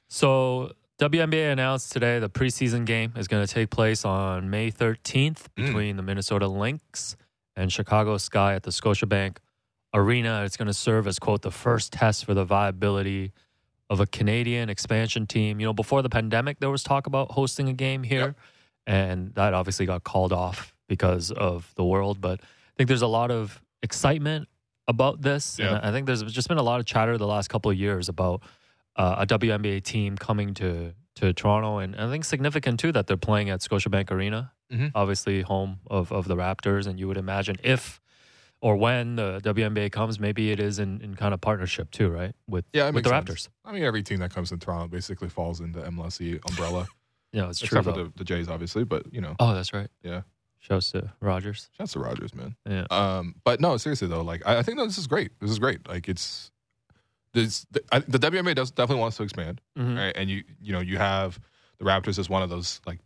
So WNBA announced today the preseason game is going to take place on May 13th Mm. between the Minnesota Lynx and Chicago Sky at the Scotiabank Arena. It's going to serve as quote the first test for the viability of a Canadian expansion team. You know, before the pandemic, there was talk about hosting a game here, Yep. and that obviously got called off because of the world. But I think there's a lot of excitement about this, Yeah. and I think there's just been a lot of chatter the last couple of years about uh, a WNBA team coming to to Toronto, and I think significant too that they're playing at Scotiabank Arena, Mhm. obviously home of of the Raptors, and you would imagine if or when the WNBA comes, maybe it is in, in kind of partnership too, right? With Yeah, with the makes Raptors. sense. I mean, every team that comes to Toronto basically falls into MLS umbrella, yeah, it's true. except for the, the Jays, obviously. But you know, oh, that's right. Yeah. Shouts to Rogers. shouts to Rogers, man. Yeah. Um, but no, seriously though, like I, I think that this is great. This is great. Like it's this the, I, the WNBA does definitely wants to expand, Mhm. right? And you you know you have the Raptors as one of those like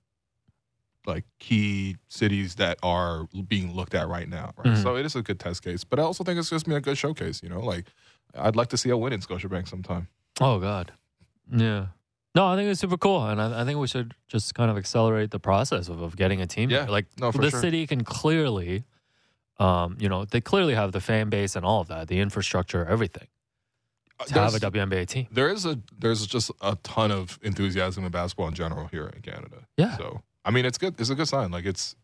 like key cities that are being looked at right now, right? Mhm. So it is a good test case, but I also think it's just been a good showcase. You know, like I'd like to see a win in Scotiabank sometime. Oh God. Yeah. No, I think it's super cool, and I, I think we should just kind of accelerate the process of, of getting a team. Yeah. here. Like No, for the sure. city can clearly, um, you know, they clearly have the fan base and all of that, the infrastructure, everything to have a There's- WNBA team. there is a there's just a ton of enthusiasm in basketball in general here in Canada. Yeah. So I mean, it's good. It's a good sign. Like it's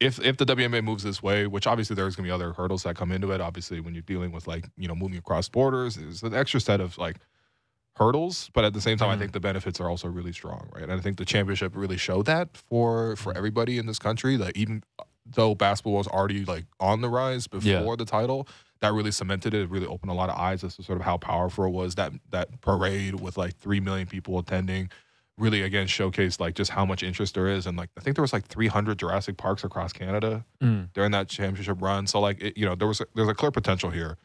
if if the WNBA moves this way, which obviously there's gonna be other hurdles that come into it. Obviously, when you're dealing with like you know moving across borders, there's an extra set of like hurdles. But at the same time, I Mhm. think the benefits are also really strong, right? And I think the championship really showed that for for everybody in this country. That even though basketball was already like on the rise before Yeah. the title, that really cemented it. It really opened a lot of eyes as to sort of how powerful it was. That that parade with like three million people attending really again showcased like just how much interest there is. And like I think there was like 300 Jurassic Parks across Canada Mm. during that championship run. So like it, you know there was there's a clear potential here.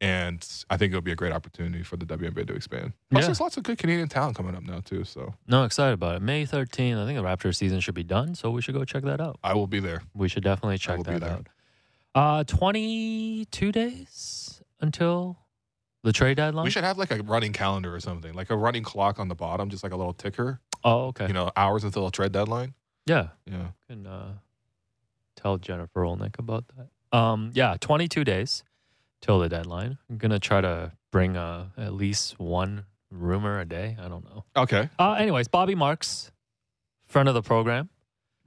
And I think it'll be a great opportunity for the WNBA to expand. Plus, Yeah. there's lots of good Canadian talent coming up now too. So No, excited about it. May 13th, I think the Raptors season should be done, so we should go check that out. I will be there. We should definitely check that out. Uh, 22 days until the trade deadline. We should have like a running calendar or something, like a running clock on the bottom, just like a little ticker. oh, okay. You know, hours until a trade deadline. yeah. Yeah. can uh, tell Jennifer Rolnick about that. Um, yeah, 22 days till the deadline. I'm gonna try to bring uh, at least one rumor a day. I don't know. Okay. Uh, anyways, Bobby Marks, friend of the program.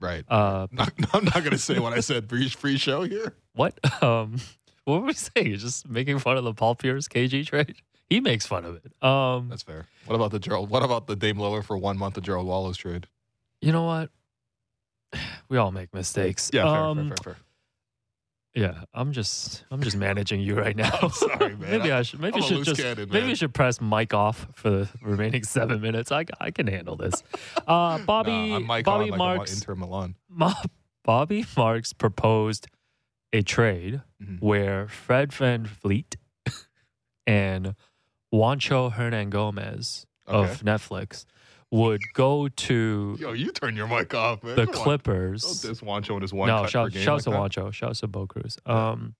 Right. Uh, Not, I'm not gonna say what I said. Free free show here. what? Um, what were we saying? You're just making fun of the Paul Pierce KG trade. He makes fun of it. Um, That's fair. What about the Gerald? What about the Dame Lillard for one month of Gerald Wallace trade? you know what? We all make mistakes. Yeah, fair, Um, fair, fair, fair. Yeah, I'm just I'm just managing you right now. sorry, man. maybe I should maybe I'm I should just cannon, maybe you should press mic off for the remaining seven minutes. I I can handle this. Uh, Bobby Nah, I'm Bobby on, like Marks Inter Milan. Bobby Marks proposed a trade Mhm. where Fred VanVleet and Juancho Hernangomez Okay. of Netflix would go to Yo, you turn your mic off, man. the. Clippers. Don't diss Juancho and his one no, cut per shout, game shouts like to that. Juancho. Shouts to Bo Cruz. Um,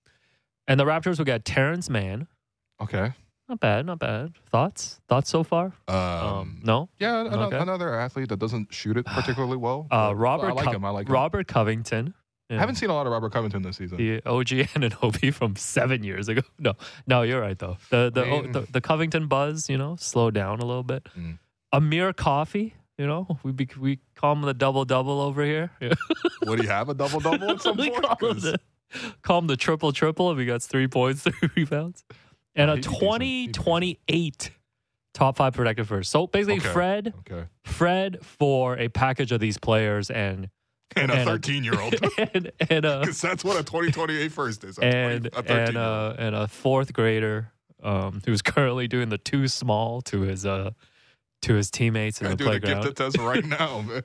and the Raptors will get Terance Mann. Okay. Not bad, not bad. Thoughts? Thoughts so far? Um, Um, no. yeah, an- Okay. another athlete that doesn't shoot it particularly well. Uh, but Robert. I like Co- him. I like him. Robert Covington. I haven't seen a lot of Robert Covington this season. the OG Ananobi from seven years ago. No, no, you're right though. The the I mean- the, the Covington buzz, you know, slowed down a little bit. Mm. Amir Coffey, you know, we be, we call him the double double over here. Would he have a double double at some we point? call him the call him the triple triple if he gets three points, three rebounds, and Yeah, a he'd be decent. twenty He'd be twenty eight top five protected first. So basically, Okay. Fred Okay. Fred for a package of these players and And a And a- 13 year old. and and a Because that's what a 2028 first is. a 20 and a and uh and a fourth grader um, who's currently doing the too small to his uh to his teammates in the doing playground. gifted test right now, man.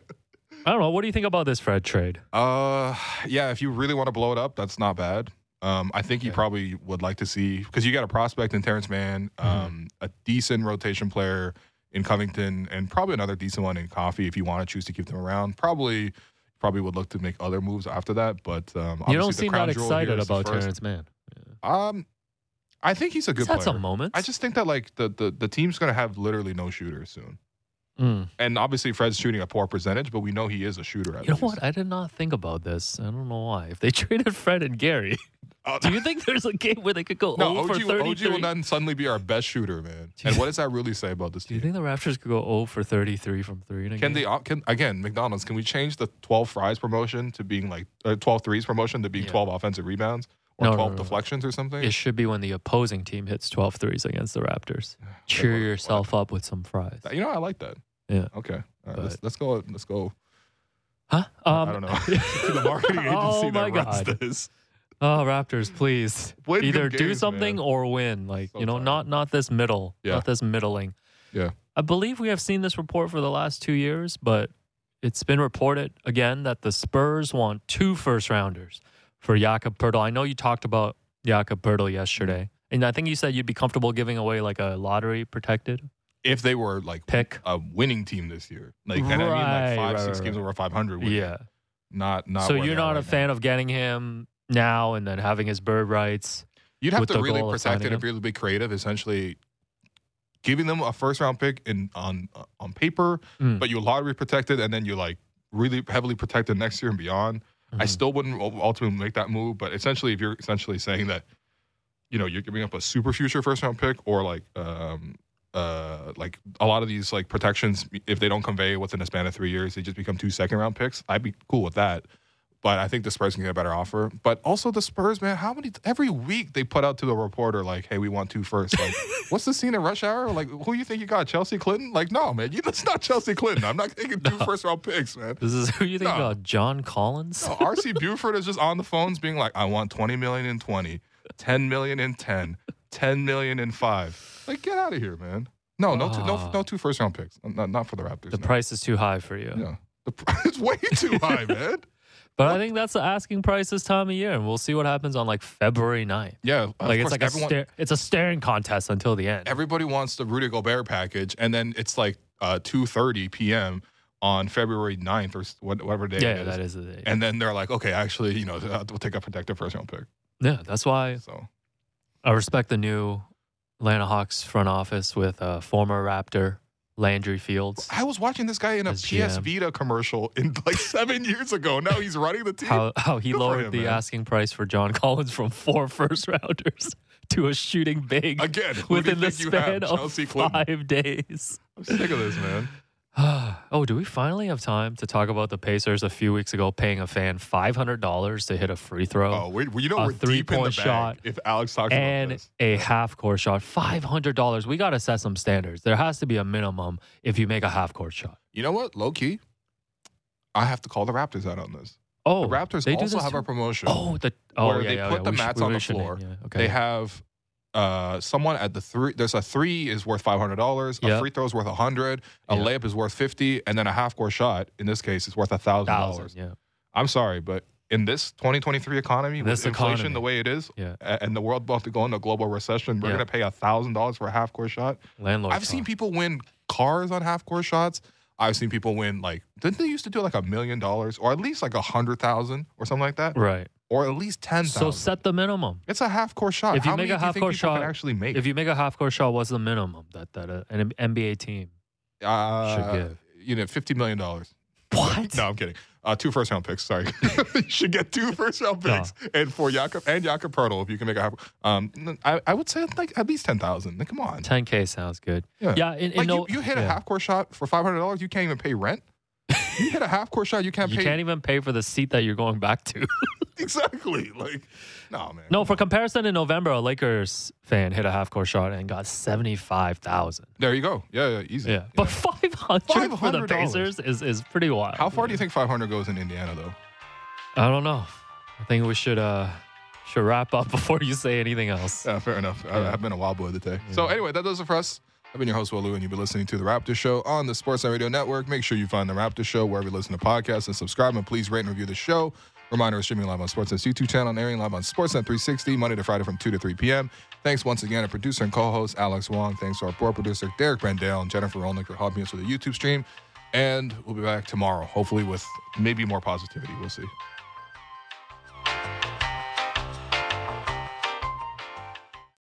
I don't know. What do you think about this Fred trade? Uh, yeah. If you really want to blow it up, that's not bad. Um, I think you probably would like to see because you got a prospect in Terance Mann, Mm-hmm. um, a decent rotation player in Covington, and probably another decent one in Coffey. If you want to choose to keep them around, probably probably would look to make other moves after that. But um, You don't obviously the seem crown that jewel here excited is the about first. Terance Mann. Um, I think he's a good He's had player. some moments. I just think that like the the, the team's gonna have literally no shooters soon. Mm. And obviously Fred's shooting a poor percentage, but we know he is a shooter. At You know least. what? I did not think about this. I don't know why. If they traded Fred and Gary, Uh, do you think there's a game where they could go no, 0 for OG, 33? OG will then suddenly be our best shooter, man. And what does that really say about this Do you think the Raptors could go 0 for 33 from three Can game? they can again McDonald's? Can we change the twelve fries promotion to being like uh, 12 threes promotion to being Yeah. twelve offensive rebounds or No, no, twelve no, no. deflections or something? It should be when the opposing team hits 12 threes against the Raptors. Cheer yourself up with some fries. You know, I like that. Yeah. Okay. All right, let's, let's go. Let's go. Huh? Um, I don't know. the marketing agency oh my that runs God. this. Oh, Raptors, please Win good either do games, something man. or win. Like So you know, tired. not not this middle, Yeah. not this middling. Yeah. I believe we have seen this report for the last two years, but it's been reported again that the Spurs want two first rounders for Jakob Poeltl. I know you talked about Jakob Poeltl yesterday, and I think you said you'd be comfortable giving away like a lottery protected If they were like pick. a winning team this year, like and I mean like five, right, six right, games right. over five hundred. Yeah. Not not. so you're not a fan now. of getting him now and then having his bird rights. You'd have to really protect it him? and to be creative. Essentially, giving them a first round pick in on on paper, Mm. but you lottery protected, and then you like really heavily protected next year and beyond. I Mhm. still wouldn't ultimately make that move, but essentially, if you're essentially saying that, you know, you're giving up a super future first round pick or like um uh like a lot of these like protections, if they don't convey within a span of three years, they just become two second round picks. I'd be cool with that. But I think the Spurs can get a better offer. But also the Spurs, man, how many every week they put out to the reporter like, "Hey, we want two first. Like, what's the scene in Rush Hour? Like, who you think you got? Chelsea Clinton? Like, no, man, you that's not Chelsea Clinton. I'm not taking two first round picks, man. This is who you think No. about? John Collins? No, RC Buford is just on the phones being like, I want 20 million in 20, 10 million in 10, 10 million in 5. Like, get out of here, man. No, no, two, no, Ah. no two first round picks. Not, not for the Raptors. The no. price is too high for you. Yeah. The price is way too high, man. But I think that's the asking price this time of year, and we'll see what happens on like February 9th. Yeah. of Like it's course, like everyone, a stare, it's a staring contest until the end. everybody wants the Rudy Gobert package, and then it's like uh, 2.30 p.m. on February 9th or s- what- whatever day yeah, it is. that is the day. And then they're like, okay, actually, you know, we'll take a protective first round pick. yeah, that's why So I respect the new Atlanta Hawks front office with uh, former Raptor Landry Fields. I was watching this guy in a PS GM. Vita commercial in like seven years ago. Now he's running the team. How how he Good lowered him, the man. asking price for John Collins from four first rounders to a shooting big Again, who do you within the span of Clinton. five days. I'm sick of this, man. oh, do we finally have time to talk about the Pacers a few weeks ago paying a fan five hundred dollars to hit a free throw Oh, we, you know A we're the three-point shot if Alex talks about and a half court shot? Five hundred dollars. We got to set some standards. There has to be a minimum if you make a half court shot. You know what? Low key, I have to call the Raptors out on this. Oh, the Raptors they also have too? a promotion Oh, the oh where yeah, they yeah, put yeah. the We mats we on the floor. okay. They have uh, someone at the three. There's a three is worth five hundred dollars. A Yep. free throw is worth a hundred. A layup is worth fifty, and then a half court shot in this case is worth a thousand dollars. Yeah. I'm sorry, but in this 2023 economy, This with inflation economy. the way it is, Yeah. a- and the world about to go into a global recession, we're Yeah. gonna pay a thousand dollars for a half court shot. Landlord. I've seen people win cars on half court shots. I've seen people win like didn't they used to do like a million dollars or at least like a hundred thousand or something like that, Right. Or at least ten So set the minimum. it's a half court shot. If you How make many a you half court shot- actually make. If you make a half court shot, what's the minimum that that uh, an NBA team uh, should give? you know, fifty million dollars. What? No, I'm kidding. Uh, two first round picks. Sorry, you should get two first round No. picks, and for Jakob and Jakob Poeltl, if you can make a half. Um, I, I would say like at least ten thousand. Like, come on. 10K sounds good. Yeah. Yeah. Like no, you, you hit a half court shot for five hundred dollars, you can't even pay rent. you hit a half court shot, you can't You pay You can't even pay for the seat that you're going back to. exactly. Like, no man. no, for comparison, in November, a Lakers fan hit a half court shot and got seventy five thousand. There you go. Yeah, yeah, easy. Yeah, but five hundred for the Pacers is is pretty wild. How far do you think five hundred goes in Indiana though? I don't know. I think we should uh should wrap up before you say anything else. Yeah, fair enough. I, I've been a wild boy today. So anyway, that does it for us. I've been your host, Will Lou, and you've been listening to The Raptor Show on the Sportsnet Radio Network. Make sure you find The Raptor Show wherever you listen to podcasts and subscribe, and please rate and review the show. Reminder, streaming live on Sportsnet's YouTube channel and airing live on Sportsnet 360, Monday to Friday from 2 to 3 p.m. Thanks once again to producer and co-host Alex Wong. Thanks to our board producer, Derek Brandale, and Jennifer Rolnick for helping us with the YouTube stream. And we'll be back tomorrow, hopefully with maybe more positivity. We'll see.